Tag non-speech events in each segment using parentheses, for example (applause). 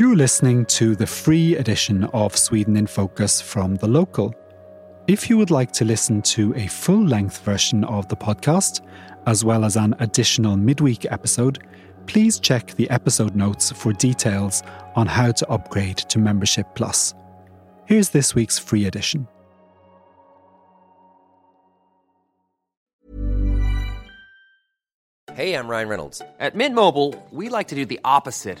You're listening to the free edition of Sweden in Focus from The Local. If you would like to listen to a full length version of the podcast, as well as an additional midweek episode, please check the episode notes for details on how to upgrade to Membership Plus. Here's this week's free edition. Hey, I'm Ryan Reynolds. At Mint Mobile, we like to do the opposite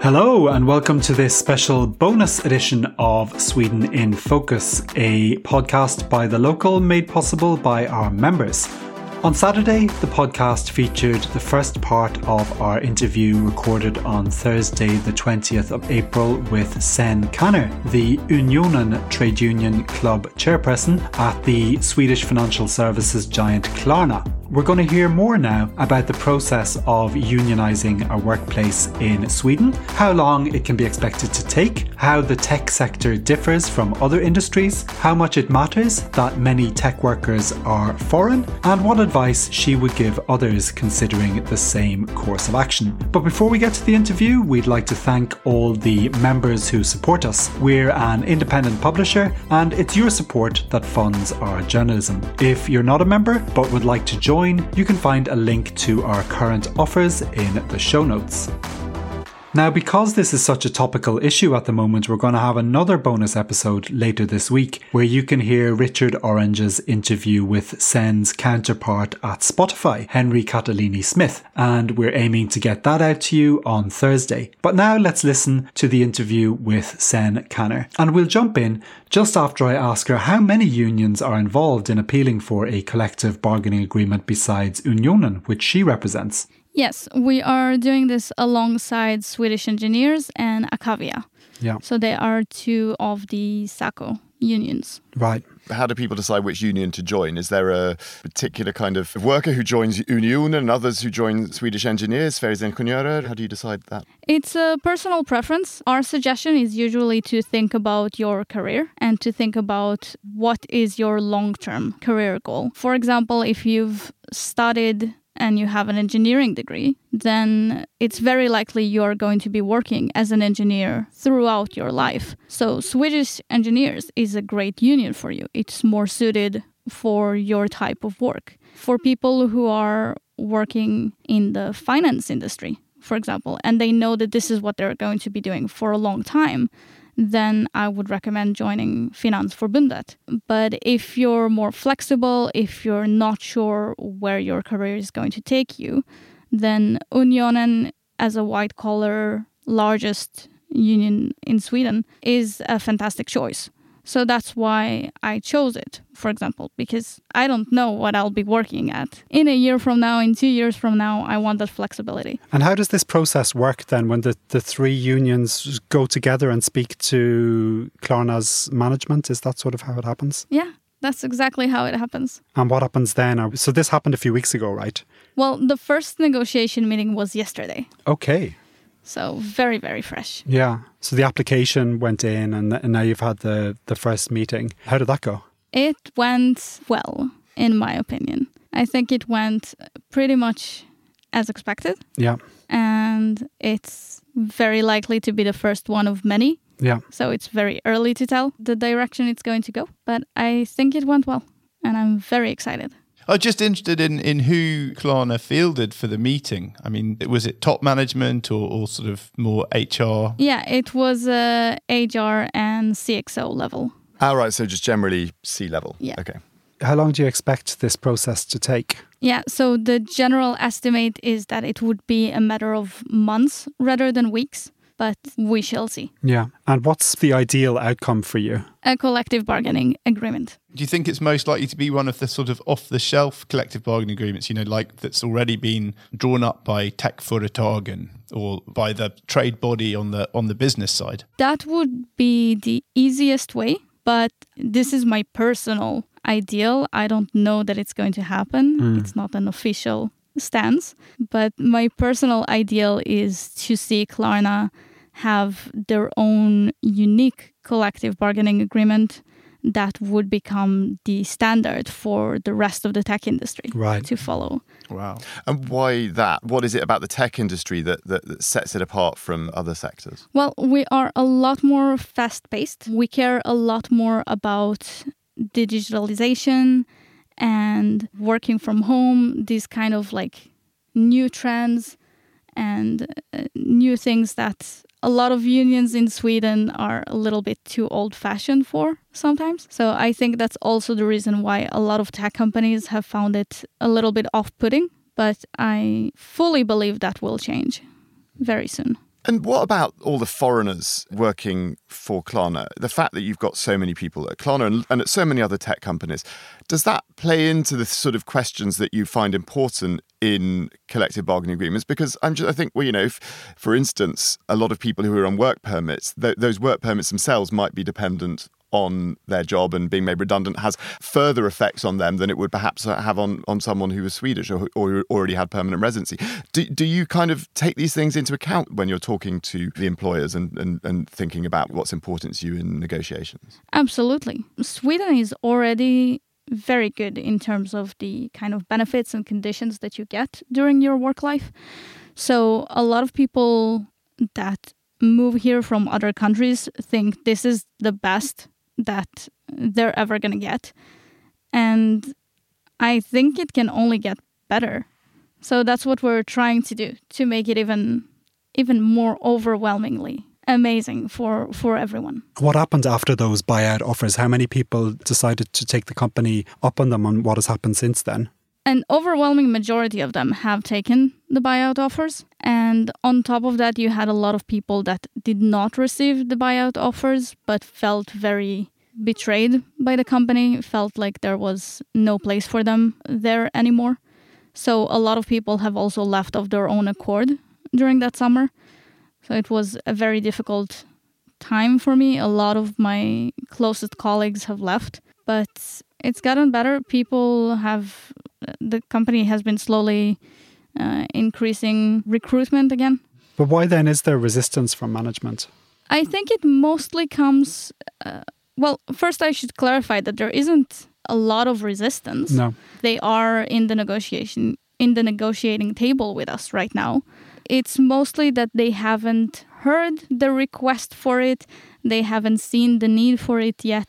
Hello, and welcome to this special bonus edition of Sweden in Focus, a podcast by The Local made possible by our members. On Saturday, the podcast featured the first part of our interview recorded on Thursday, the 20th of April, with Sen Kanner, the Unionen trade union club chairperson at the Swedish financial services giant Klarna. We're going to hear more now about the process of unionising a workplace in Sweden, how long it can be expected to take, how the tech sector differs from other industries, how much it matters that many tech workers are foreign, and what advice she would give others considering the same course of action. But before we get to the interview, we'd like to thank all the members who support us. We're an independent publisher, and it's your support that funds our journalism. If you're not a member but would like to join, you can find a link to our current offers in the show notes. Now, because this is such a topical issue at the moment, we're going to have another bonus episode later this week where you can hear Richard Orange's interview with Sen's counterpart at Spotify, Henry Catalini Smith, and we're aiming to get that out to you on Thursday. But now let's listen to the interview with Sen Kanner, and we'll jump in just after I ask her how many unions are involved in appealing for a collective bargaining agreement besides Unionen, which she represents. Yes, we are doing this alongside Swedish engineers and Akavia. Yeah. So they are two of the SACO unions. Right. How do people decide which union to join? Is there a particular kind of worker who joins Unionen and others who join Swedish engineers, Sveriges Ingenjörer? How do you decide that? It's a personal preference. Our suggestion is usually to think about your career and to think about what is your long term career goal. For example, if you've studied and you have an engineering degree, then it's very likely you're going to be working as an engineer throughout your life. So, Swedish Engineers is a great union for you. It's more suited for your type of work. For people who are working in the finance industry, for example, and they know that this is what they're going to be doing for a long time, then I would recommend joining Finansförbundet. But if you're more flexible, if you're not sure where your career is going to take you, then Unionen, as a white collar, largest union in Sweden, is a fantastic choice. So that's why I chose it, for example, because I don't know what I'll be working at. In a year from now, in two years from now, I want that flexibility. And how does this process work then when the, the three unions go together and speak to Klarna's management? Is that sort of how it happens? Yeah, that's exactly how it happens. And what happens then? So this happened a few weeks ago, right? Well, the first negotiation meeting was yesterday. Okay. So very, very fresh. Yeah. So the application went in and, and now you've had the, the first meeting. How did that go? It went well, in my opinion. I think it went pretty much as expected. Yeah. And it's very likely to be the first one of many. Yeah. So it's very early to tell the direction it's going to go. But I think it went well. And I'm very excited. I was just interested in, in who Klarna fielded for the meeting. I mean, was it top management or, or sort of more HR? Yeah, it was uh, HR and CXO level. All right, so just generally C-level. Yeah. Okay. How long do you expect this process to take? Yeah, so the general estimate is that it would be a matter of months rather than weeks. but we shall see. Yeah. And what's the ideal outcome for you? A collective bargaining agreement. Do you think it's most likely to be one of the sort of off the shelf collective bargaining agreements, you know, like that's already been drawn up by Teknikföretagen or by the trade body on the on the business side? That would be the easiest way, but this is my personal ideal. I don't know that it's going to happen. Hmm. It's not an official stance, but my personal ideal is to see Klarna have their own unique collective bargaining agreement that would become the standard for the rest of the tech industry Right. to follow. Wow. And why that? What is it about the tech industry that, that, that sets it apart from other sectors? Well, we are a lot more fast paced. We care a lot more about digitalization and working from home, these kind of like new trends and uh, new things that a lot of unions in Sweden are a little bit too old fashioned for sometimes. So I think that's also the reason why a lot of tech companies have found it a little bit off putting. But I fully believe that will change very soon. And what about all the foreigners working for Klarna? The fact that you've got so many people at Klarna and, and at so many other tech companies, does that play into the sort of questions that you find important in collective bargaining agreements? Because I'm just, I think, well, you know, if, for instance, a lot of people who are on work permits, th- those work permits themselves might be dependent on their job and being made redundant has further effects on them than it would perhaps have on, on someone who was Swedish or, or already had permanent residency. Do, do you kind of take these things into account when you're talking to the employers and, and, and thinking about what's important to you in negotiations? Absolutely. Sweden is already very good in terms of the kind of benefits and conditions that you get during your work life. So, a lot of people that move here from other countries think this is the best that they're ever going to get. And I think it can only get better. So that's what we're trying to do to make it even even more overwhelmingly amazing for for everyone. What happened after those buyout offers? How many people decided to take the company up on them and what has happened since then? An overwhelming majority of them have taken the buyout offers. And on top of that, you had a lot of people that did not receive the buyout offers but felt very betrayed by the company, felt like there was no place for them there anymore. So a lot of people have also left of their own accord during that summer. So it was a very difficult time for me. A lot of my closest colleagues have left, but it's gotten better. People have, the company has been slowly uh, increasing recruitment again. But why then is there resistance from management? I think it mostly comes. Uh, well, first, I should clarify that there isn't a lot of resistance. No. They are in the negotiation in the negotiating table with us right now. It's mostly that they haven't heard the request for it. They haven't seen the need for it yet.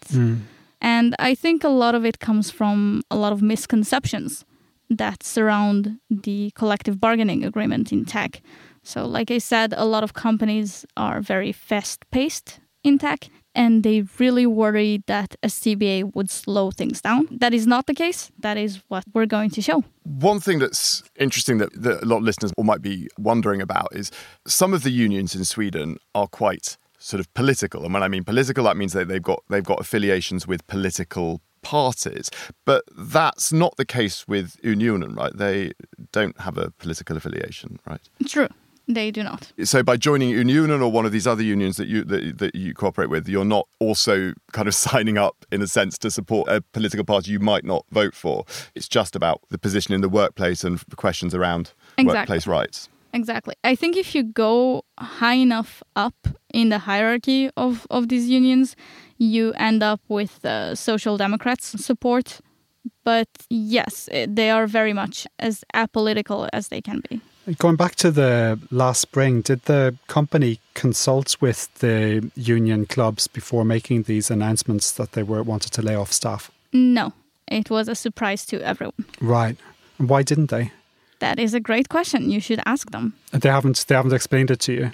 And I think a lot of it comes from a lot of misconceptions that surround the collective bargaining agreement in tech. So, like I said, a lot of companies are very fast paced in tech and they really worry that a CBA would slow things down. That is not the case. That is what we're going to show. One thing that's interesting that, that a lot of listeners might be wondering about is some of the unions in Sweden are quite sort of political. And when I mean political, that means that they've got they've got affiliations with political parties. But that's not the case with Unionen, right? They don't have a political affiliation, right? True. They do not. So by joining Unionen or one of these other unions that you that, that you cooperate with, you're not also kind of (laughs) signing up in a sense to support a political party you might not vote for. It's just about the position in the workplace and questions around Exactly. workplace rights. Exactly. I think if you go high enough up in the hierarchy of, of these unions, you end up with uh, social democrats support. But yes, eh, they are very much as apolitical as they can be. Going back to the last spring, did the company consult with the union clubs before making these announcements that they were wanted to lay off staff? No, it was a surprise to everyone. Right. Why didn't they? That is a great question. You should ask them. They haven't they haven't explained it to you.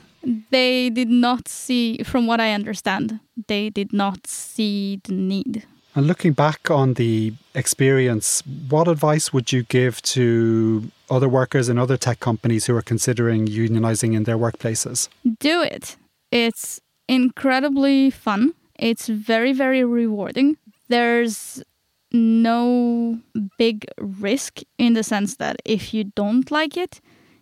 They did not see, from what I understand, they did not see the need. And looking back on the experience, what advice would you give to other workers in other tech companies who are considering unionizing in their workplaces? Do it. It's incredibly fun. It's very, very rewarding. There's no big risk in the sense that if you don't like it,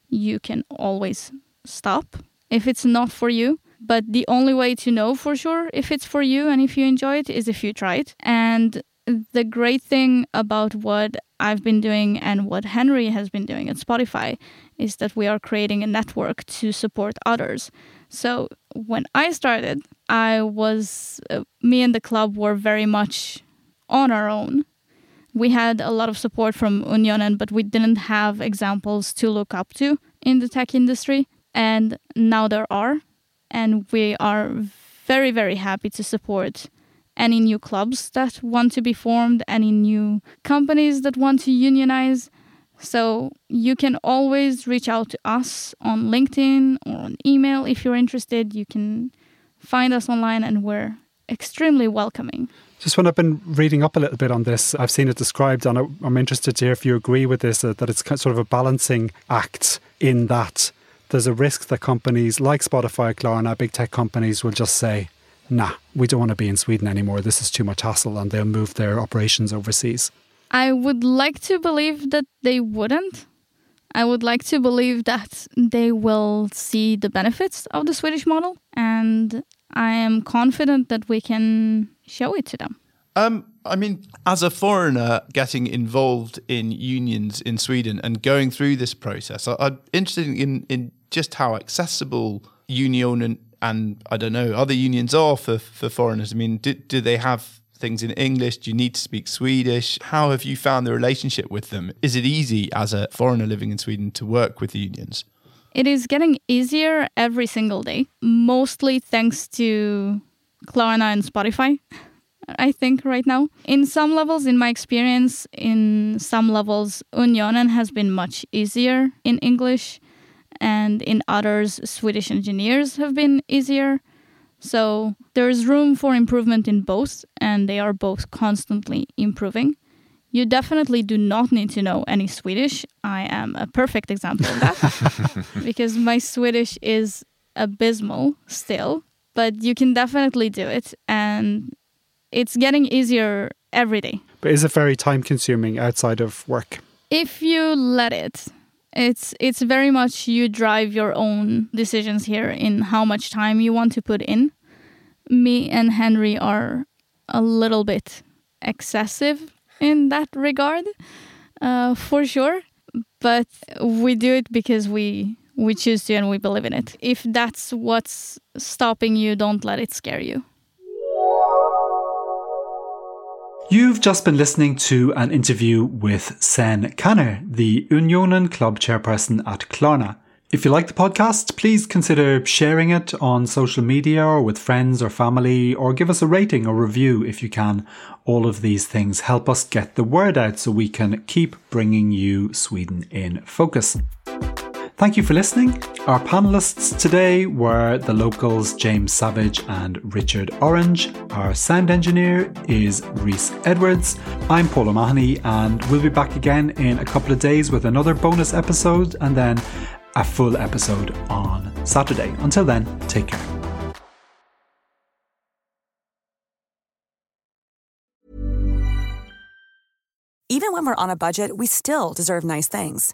you can always stop if it's not for you. But the only way to know for sure if it's for you and if you enjoy it is if you try it. And the great thing about what I've been doing and what Henry has been doing at Spotify is that we are creating a network to support others. So when I started, I was, uh, me and the club were very much on our own. We had a lot of support from Unionen, but we didn't have examples to look up to in the tech industry. And now there are. And we are very, very happy to support any new clubs that want to be formed, any new companies that want to unionize. So you can always reach out to us on LinkedIn or on email if you're interested. You can find us online and we're extremely welcoming. Just when I've been reading up a little bit on this, I've seen it described, and I'm interested to hear if you agree with this uh, that it's sort of a balancing act in that there's a risk that companies like Spotify, Klarna, big tech companies will just say, nah, we don't want to be in Sweden anymore. This is too much hassle, and they'll move their operations overseas. I would like to believe that they wouldn't. I would like to believe that they will see the benefits of the Swedish model, and I am confident that we can show it to them. Um, I mean, as a foreigner getting involved in unions in Sweden and going through this process, I, am interested in, in just how accessible union and I don't know other unions are for for foreigners. I mean, do, do they have things in English? Do you need to speak Swedish? How have you found the relationship with them? Is it easy as a foreigner living in Sweden to work with the unions? It is getting easier every single day, mostly thanks to Klarna and Spotify. (laughs) I think right now. In some levels, in my experience, in some levels, Unionen has been much easier in English and in others, Swedish engineers have been easier. So there's room for improvement in both, and they are both constantly improving. You definitely do not need to know any Swedish. I am a perfect example of that (laughs) because my Swedish is abysmal still, but you can definitely do it, and it's getting easier every day. But is it very time consuming outside of work? If you let it. It's it's very much you drive your own decisions here in how much time you want to put in. Me and Henry are a little bit excessive in that regard, uh, for sure. But we do it because we we choose to and we believe in it. If that's what's stopping you, don't let it scare you. You've just been listening to an interview with Sen Kanner, the Unionen Club chairperson at Klarna. If you like the podcast, please consider sharing it on social media or with friends or family, or give us a rating or review if you can. All of these things help us get the word out so we can keep bringing you Sweden in focus. Thank you for listening. Our panelists today were the locals James Savage and Richard Orange. Our sound engineer is Rhys Edwards. I'm Paul O'Mahony, and we'll be back again in a couple of days with another bonus episode and then a full episode on Saturday. Until then, take care. Even when we're on a budget, we still deserve nice things.